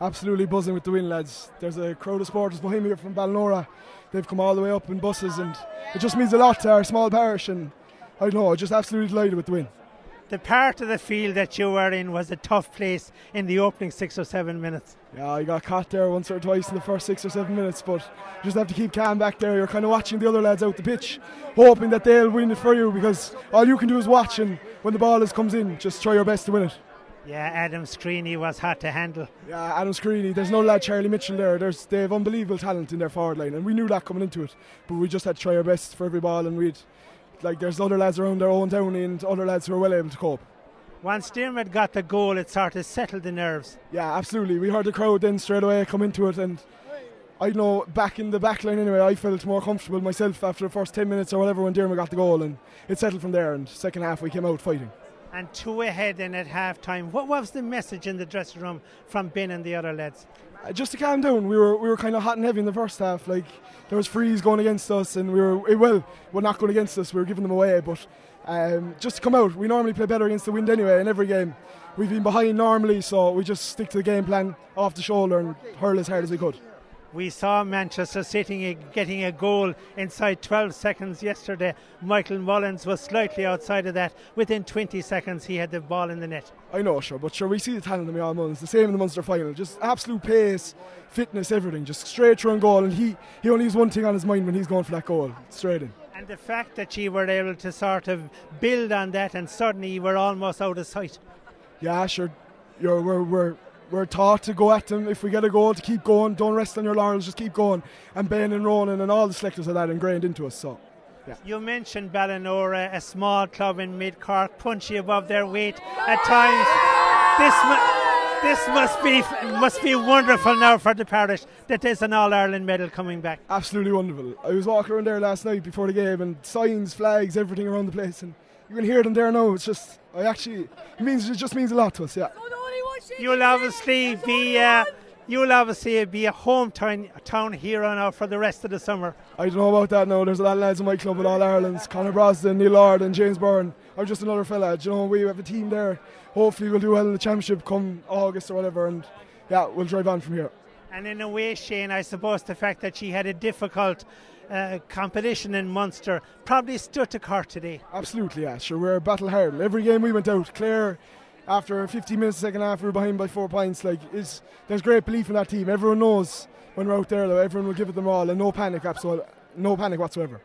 Absolutely buzzing with the win, lads. There's a crowd of supporters behind me here from Ballinora. They've come all the way up in buses, and it just means a lot to our small parish. And I don't know, I'm just absolutely delighted with the win. The part of the field that you were in was a tough place in the opening six or seven minutes. Yeah, I got caught there once or twice in the first six or seven minutes, but you just have to keep calm back there. You're kind of watching the other lads out the pitch, hoping that they'll win it for you because all you can do is watch, and when the ball is, comes in, just try your best to win it. Yeah, Adam Screeney was hard to handle. Yeah, Adam Screeney. There's no lad Charlie Mitchell there. There's they have unbelievable talent in their forward line, and we knew that coming into it. But we just had to try our best for every ball, and we'd like there's other lads around their own Downey, and other lads who are well able to cope. Once Dermot got the goal, it sort of settled the nerves. Yeah, absolutely. We heard the crowd then straight away come into it, and I know back in the back line anyway, I felt more comfortable myself after the first 10 minutes or whatever when Dermot got the goal, and it settled from there. And second half, we came out fighting. And two ahead then at half time. What was the message in the dressing room from Ben and the other lads? Uh, just to calm down, we were we were kind of hot and heavy in the first half. Like there was frees going against us, and we were eh, well, we're not going against us. We were giving them away, but um, just to come out. We normally play better against the wind anyway in every game. We've been behind normally, so we just stick to the game plan off the shoulder and hurl as hard as we could. We saw Manchester City getting a goal inside 12 seconds yesterday. Michael Mullins was slightly outside of that. Within 20 seconds, he had the ball in the net. I know, sure, but sure, we see the talent in Michael Mullins. The same in the Munster final. Just absolute pace, fitness, everything. Just straight through and goal. And he, he only has one thing on his mind when he's going for that goal straight in. And the fact that you were able to sort of build on that and suddenly you were almost out of sight. Yeah, sure. You're, we're, we're, we're taught to go at them if we get a goal to keep going don't rest on your laurels just keep going and Ben and Ronan and all the selectors of that ingrained into us so yeah. You mentioned Ballinora, a small club in mid Cork, punchy above their weight at times. This, mu- this must be must be wonderful now for the parish that there's an All Ireland medal coming back. Absolutely wonderful. I was walking around there last night before the game and signs, flags, everything around the place, and you can hear them there now. It's just, I actually, it means it just means a lot to us. Yeah. You'll obviously be. Uh, You'll obviously be a hometown town hero now for the rest of the summer. I don't know about that now. There's a lot of lads in my club with All Ireland's Conor Brosnan, Neil Lord, and James Byrne. I'm just another fella. Do you know, we have a team there. Hopefully, we'll do well in the championship come August or whatever, and yeah, we'll drive on from here. And in a way, Shane, I suppose the fact that she had a difficult uh, competition in Munster probably stood to Cork today. Absolutely, yeah. Sure, we're battle hard. Every game we went out, Clare after 15 minutes, second half, we were behind by four points. Like, is there's great belief in that team. Everyone knows when we're out there, though, everyone will give it them all, and no panic, absolutely, no panic whatsoever.